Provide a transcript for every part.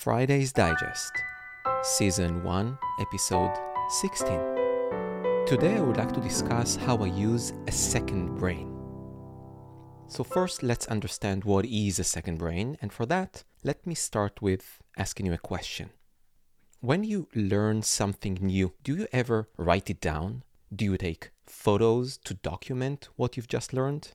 Friday's Digest, Season 1, Episode 16. Today I would like to discuss how I use a second brain. So, first, let's understand what is a second brain, and for that, let me start with asking you a question. When you learn something new, do you ever write it down? Do you take photos to document what you've just learned?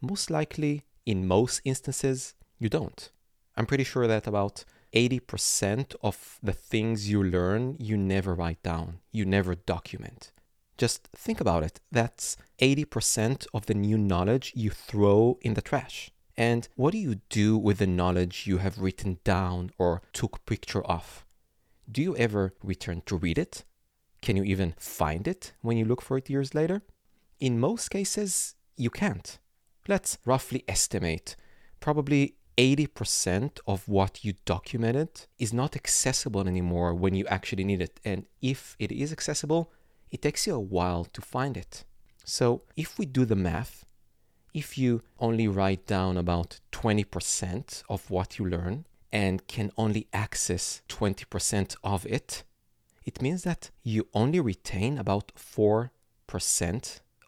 Most likely, in most instances, you don't. I'm pretty sure that about 80% of the things you learn, you never write down, you never document. Just think about it. That's 80% of the new knowledge you throw in the trash. And what do you do with the knowledge you have written down or took picture of? Do you ever return to read it? Can you even find it when you look for it years later? In most cases, you can't. Let's roughly estimate probably 80% of what you documented is not accessible anymore when you actually need it. And if it is accessible, it takes you a while to find it. So if we do the math, if you only write down about 20% of what you learn and can only access 20% of it, it means that you only retain about 4%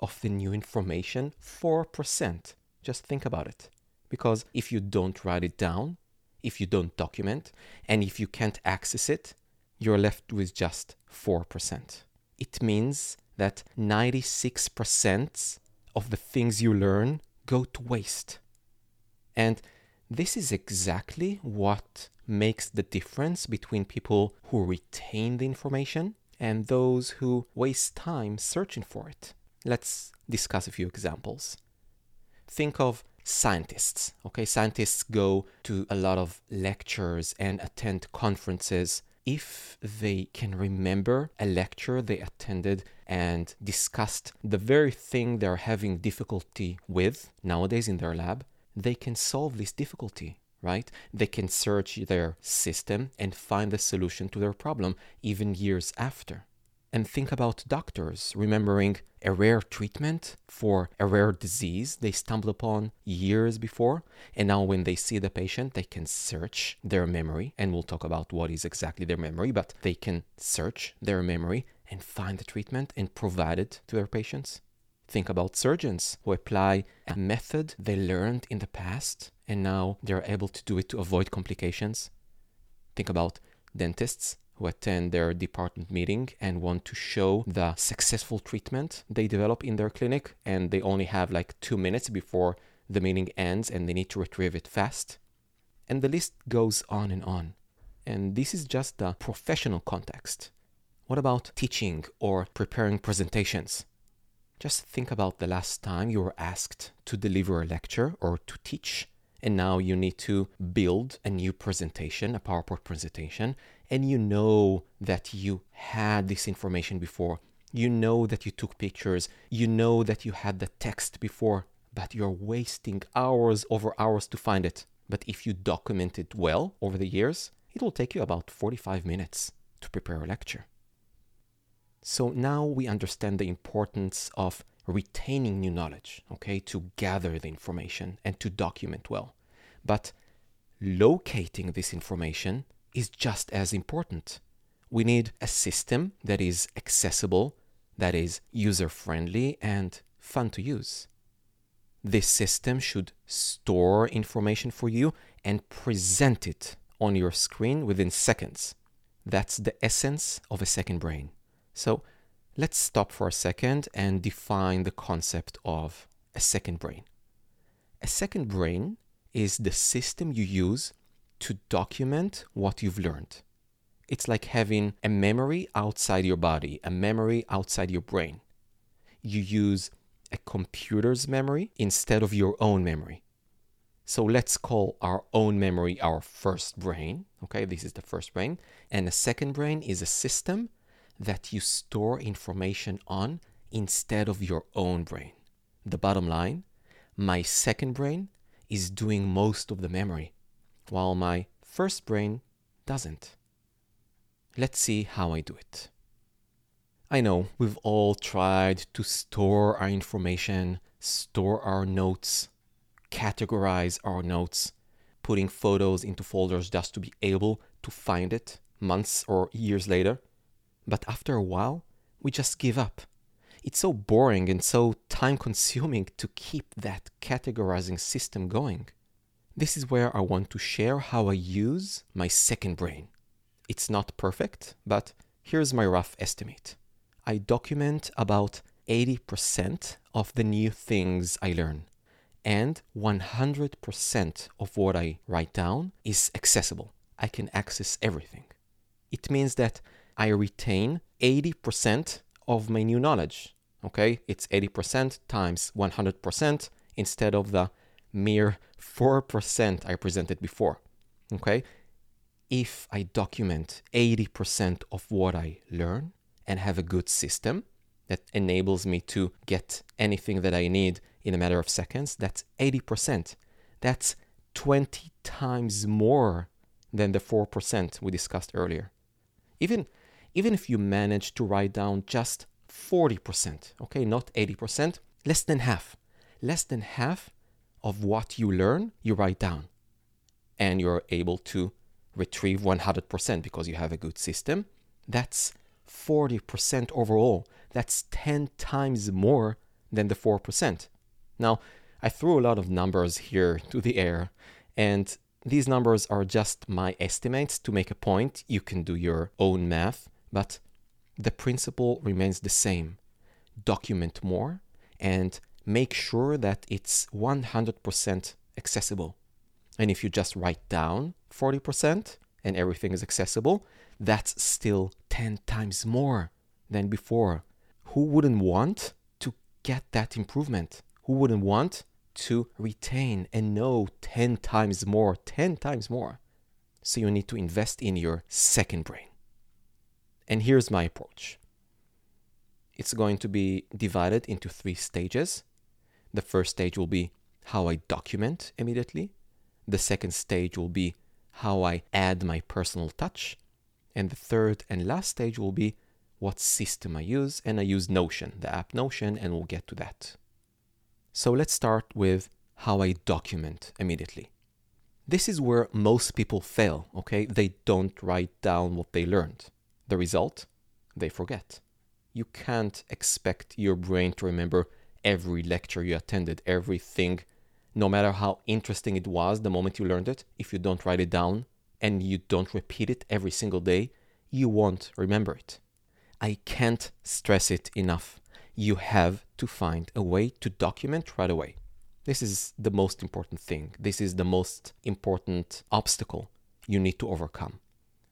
of the new information. 4%. Just think about it. Because if you don't write it down, if you don't document, and if you can't access it, you're left with just 4%. It means that 96% of the things you learn go to waste. And this is exactly what makes the difference between people who retain the information and those who waste time searching for it. Let's discuss a few examples. Think of scientists. Okay, scientists go to a lot of lectures and attend conferences. If they can remember a lecture they attended and discussed the very thing they're having difficulty with nowadays in their lab, they can solve this difficulty, right? They can search their system and find the solution to their problem even years after and think about doctors remembering a rare treatment for a rare disease they stumbled upon years before. And now, when they see the patient, they can search their memory. And we'll talk about what is exactly their memory, but they can search their memory and find the treatment and provide it to their patients. Think about surgeons who apply a method they learned in the past and now they're able to do it to avoid complications. Think about dentists who attend their department meeting and want to show the successful treatment they develop in their clinic, and they only have like two minutes before the meeting ends and they need to retrieve it fast. And the list goes on and on. And this is just the professional context. What about teaching or preparing presentations? Just think about the last time you were asked to deliver a lecture or to teach, and now you need to build a new presentation, a PowerPoint presentation, and you know that you had this information before. You know that you took pictures. You know that you had the text before, but you're wasting hours over hours to find it. But if you document it well over the years, it will take you about 45 minutes to prepare a lecture. So now we understand the importance of retaining new knowledge, okay, to gather the information and to document well. But locating this information is just as important. We need a system that is accessible, that is user friendly, and fun to use. This system should store information for you and present it on your screen within seconds. That's the essence of a second brain. So let's stop for a second and define the concept of a second brain. A second brain is the system you use to document what you've learned. It's like having a memory outside your body, a memory outside your brain. You use a computer's memory instead of your own memory. So let's call our own memory our first brain. Okay, this is the first brain. And a second brain is a system that you store information on instead of your own brain. The bottom line my second brain is doing most of the memory while my first brain doesn't. Let's see how I do it. I know we've all tried to store our information, store our notes, categorize our notes, putting photos into folders just to be able to find it months or years later. But after a while, we just give up. It's so boring and so time consuming to keep that categorizing system going. This is where I want to share how I use my second brain. It's not perfect, but here's my rough estimate. I document about 80% of the new things I learn, and 100% of what I write down is accessible. I can access everything. It means that I retain 80% of my new knowledge. Okay, it's 80% times 100% instead of the mere 4% I presented before. Okay, if I document 80% of what I learn and have a good system that enables me to get anything that I need in a matter of seconds, that's 80%. That's 20 times more than the 4% we discussed earlier. Even, even if you manage to write down just 40%, okay, not 80%, less than half, less than half of what you learn, you write down. And you're able to retrieve 100% because you have a good system, that's 40% overall. That's 10 times more than the 4%. Now, I threw a lot of numbers here to the air, and these numbers are just my estimates to make a point. You can do your own math, but the principle remains the same. Document more and make sure that it's 100% accessible. And if you just write down 40% and everything is accessible, that's still 10 times more than before. Who wouldn't want to get that improvement? Who wouldn't want to retain and know 10 times more, 10 times more? So you need to invest in your second brain. And here's my approach it's going to be divided into three stages. The first stage will be how I document immediately. The second stage will be how I add my personal touch. And the third and last stage will be what system I use. And I use Notion, the app Notion, and we'll get to that. So let's start with how I document immediately. This is where most people fail, okay? They don't write down what they learned. The result? They forget. You can't expect your brain to remember every lecture you attended, everything no matter how interesting it was the moment you learned it, if you don't write it down and you don't repeat it every single day, you won't remember it. I can't stress it enough. You have to find a way to document right away. This is the most important thing. This is the most important obstacle you need to overcome.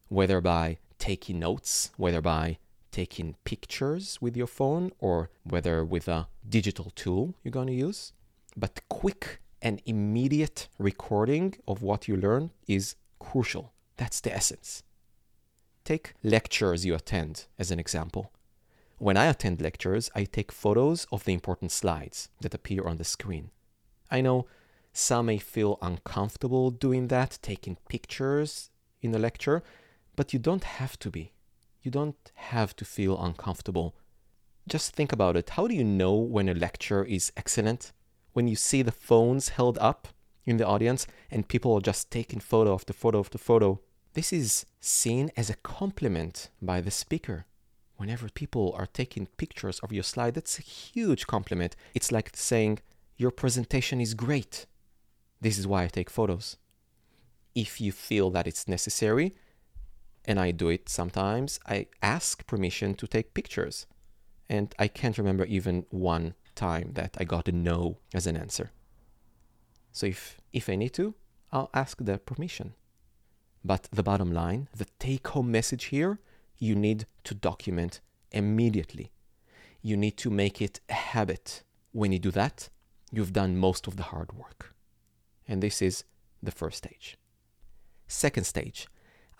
Whether by taking notes, whether by taking pictures with your phone, or whether with a digital tool you're going to use. But quick and immediate recording of what you learn is crucial. That's the essence. Take lectures you attend as an example. When I attend lectures, I take photos of the important slides that appear on the screen. I know some may feel uncomfortable doing that, taking pictures in a lecture, but you don't have to be. You don't have to feel uncomfortable. Just think about it. How do you know when a lecture is excellent? when you see the phones held up in the audience and people are just taking photo after photo after photo, this is seen as a compliment by the speaker. Whenever people are taking pictures of your slide, that's a huge compliment. It's like saying, Your presentation is great. This is why I take photos. If you feel that it's necessary, and I do it sometimes, I ask permission to take pictures. And I can't remember even one time that I got a no as an answer. So if, if I need to, I'll ask the permission. But the bottom line, the take home message here, you need to document immediately. You need to make it a habit. When you do that, you've done most of the hard work. And this is the first stage. Second stage,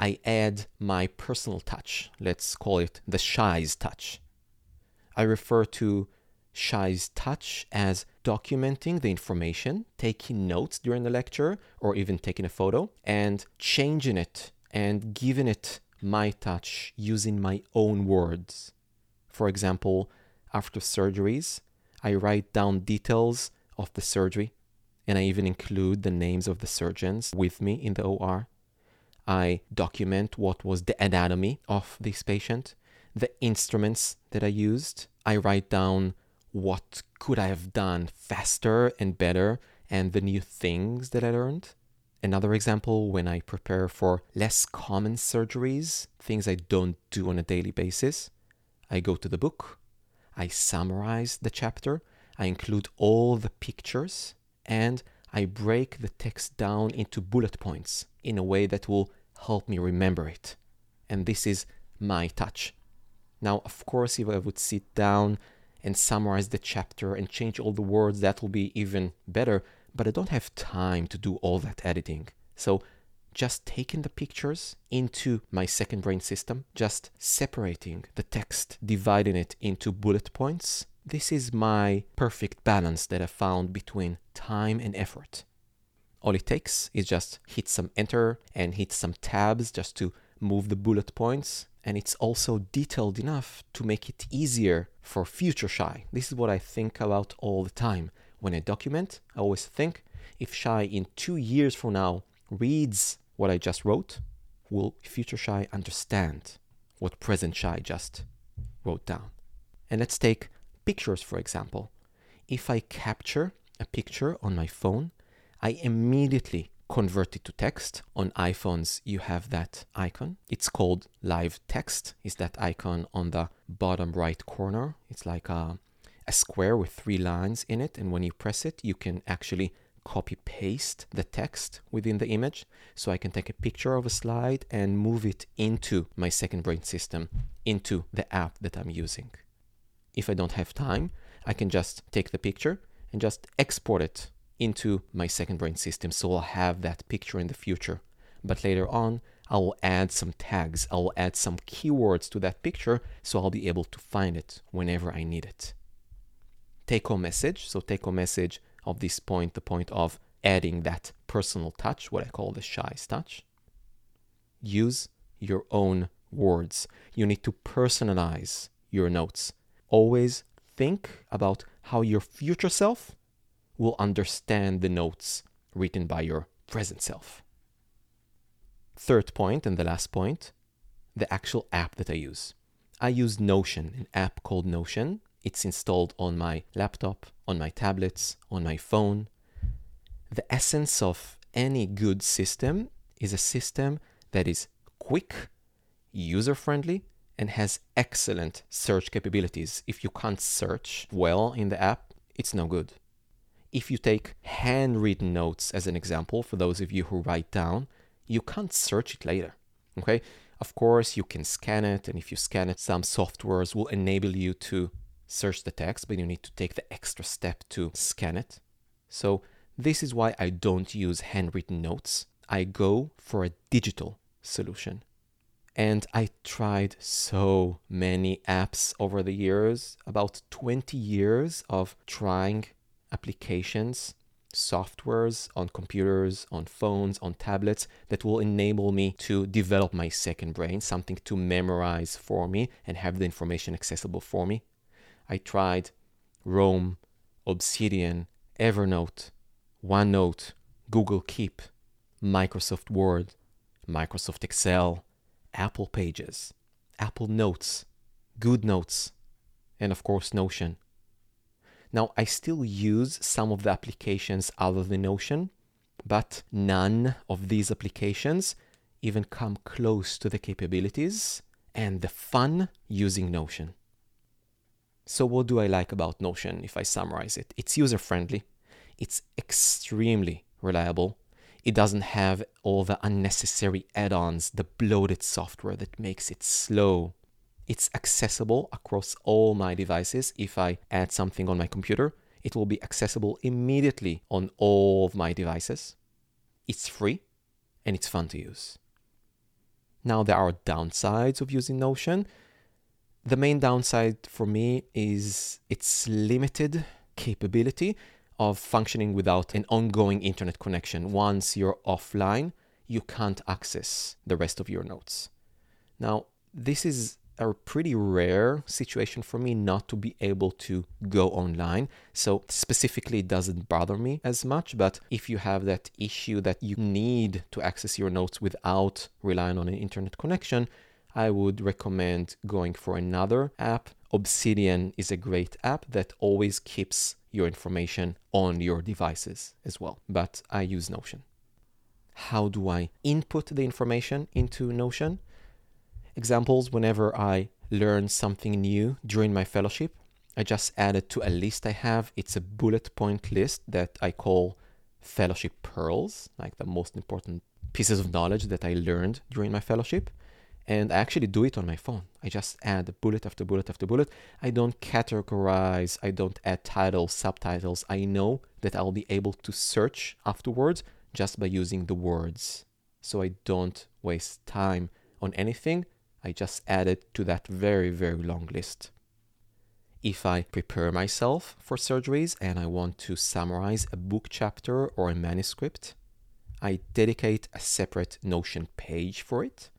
I add my personal touch. Let's call it the Shay's touch. I refer to Shay's touch as documenting the information, taking notes during the lecture, or even taking a photo, and changing it and giving it my touch using my own words. For example, after surgeries, I write down details of the surgery, and I even include the names of the surgeons with me in the OR. I document what was the anatomy of this patient, the instruments that I used. I write down what could I have done faster and better and the new things that I learned. Another example when I prepare for less common surgeries, things I don't do on a daily basis, I go to the book, I summarize the chapter, I include all the pictures, and I break the text down into bullet points in a way that will help me remember it. And this is my touch. Now, of course, if I would sit down and summarize the chapter and change all the words, that will be even better. But I don't have time to do all that editing. So, just taking the pictures into my second brain system, just separating the text, dividing it into bullet points. This is my perfect balance that I found between time and effort. All it takes is just hit some enter and hit some tabs just to move the bullet points. And it's also detailed enough to make it easier for future Shay. This is what I think about all the time. When I document, I always think if Shay in two years from now reads what I just wrote, will future Shay understand what present Shay just wrote down? And let's take pictures, for example. If I capture a picture on my phone, I immediately convert it to text. On iPhones, you have that icon. It's called live text. Is that icon on the bottom right corner? It's like a, a square with three lines in it. And when you press it, you can actually copy paste the text within the image. So I can take a picture of a slide and move it into my second brain system, into the app that I'm using. If I don't have time, I can just take the picture and just export it into my second brain system so I'll have that picture in the future. But later on, I will add some tags, I will add some keywords to that picture so I'll be able to find it whenever I need it. Take home message. So, take home message of this point, the point of adding that personal touch, what I call the Shay's touch. Use your own words. You need to personalize your notes. Always think about how your future self will understand the notes written by your present self. Third point, and the last point, the actual app that I use. I use Notion, an app called Notion. It's installed on my laptop, on my tablets, on my phone. The essence of any good system is a system that is quick, user friendly, and has excellent search capabilities. If you can't search well in the app, it's no good if you take handwritten notes as an example, for those of you who write down, you can't search it later. Okay? Of course, you can scan it, and if you scan it, some softwares will enable you to search the text, but you need to take the extra step to scan it. So, this is why I don't use handwritten notes. I go for a digital solution. And I tried so many apps over the years, about 20 years of trying applications, softwares on computers, on phones, on tablets that will enable me to develop my second brain, something to memorize for me and have the information accessible for me. I tried Roam, Obsidian, Evernote, OneNote, Google Keep, Microsoft Word, Microsoft Excel, Apple Pages, Apple Notes, GoodNotes, and of course Notion. Now, I still use some of the applications other than Notion, but none of these applications even come close to the capabilities and the fun using Notion. So, what do I like about Notion if I summarize it? It's user friendly, it's extremely reliable. It doesn't have all the unnecessary add ons, the bloated software that makes it slow it's accessible across all my devices. If I add something on my computer, it will be accessible immediately on all of my devices. It's free and it's fun to use. Now, there are downsides of using Notion. The main downside for me is its limited capability of functioning without an ongoing internet connection. Once you're offline, you can't access the rest of your notes. Now, this is a pretty rare situation for me not to be able to go online. So specifically, it doesn't bother me as much. But if you have that issue that you need to access your notes without relying on an internet connection, I would recommend going for another app. Obsidian is a great app that always keeps your information on your devices as well. But I use Notion. How do I input the information into Notion? Examples whenever I learn something new during my fellowship, I just add it to a list I have. It's a bullet point list that I call fellowship pearls, like the most important pieces of knowledge that I learned during my fellowship. And I actually do it on my phone. I just add bullet after bullet after bullet. I don't categorize, I don't add titles, subtitles. I know that I'll be able to search afterwards just by using the words. So I don't waste time on anything. I just add it to that very, very long list. If I prepare myself for surgeries and I want to summarize a book chapter or a manuscript, I dedicate a separate Notion page for it.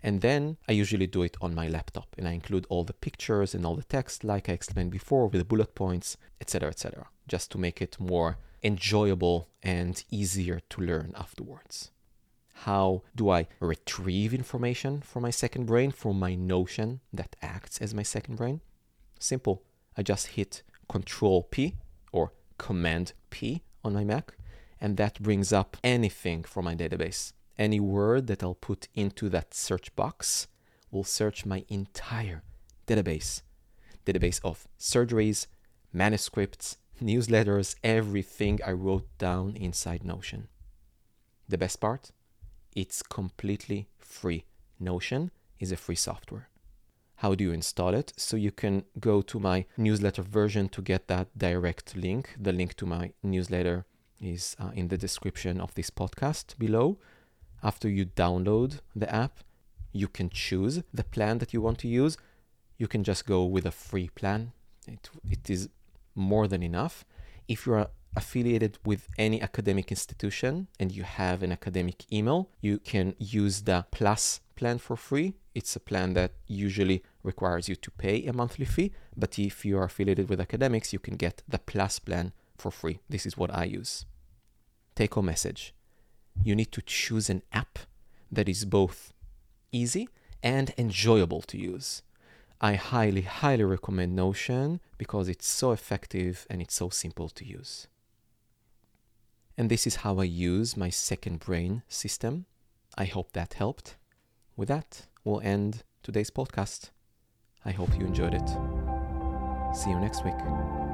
And then I usually do it on my laptop and I include all the pictures and all the text, like I explained before, with the bullet points, etc., etc., just to make it more enjoyable and easier to learn afterwards. How do I retrieve information from my second brain, from my notion that acts as my second brain? Simple. I just hit Control P or Command P on my Mac, and that brings up anything from my database. Any word that I'll put into that search box will search my entire database database of surgeries, manuscripts, newsletters, everything I wrote down inside Notion. The best part? It's completely free. Notion is a free software. How do you install it? So you can go to my newsletter version to get that direct link. The link to my newsletter is uh, in the description of this podcast below. After you download the app, you can choose the plan that you want to use. You can just go with a free plan. It, it is more than enough. If you're affiliated with any academic institution and you have an academic email, you can use the Plus plan for free. It's a plan that usually requires you to pay a monthly fee, but if you are affiliated with academics, you can get the Plus plan for free. This is what I use. Take home message. You need to choose an app that is both easy and enjoyable to use. I highly, highly recommend Notion because it's so effective and it's so simple to use. And this is how I use my second brain system. I hope that helped. With that, we'll end today's podcast. I hope you enjoyed it. See you next week.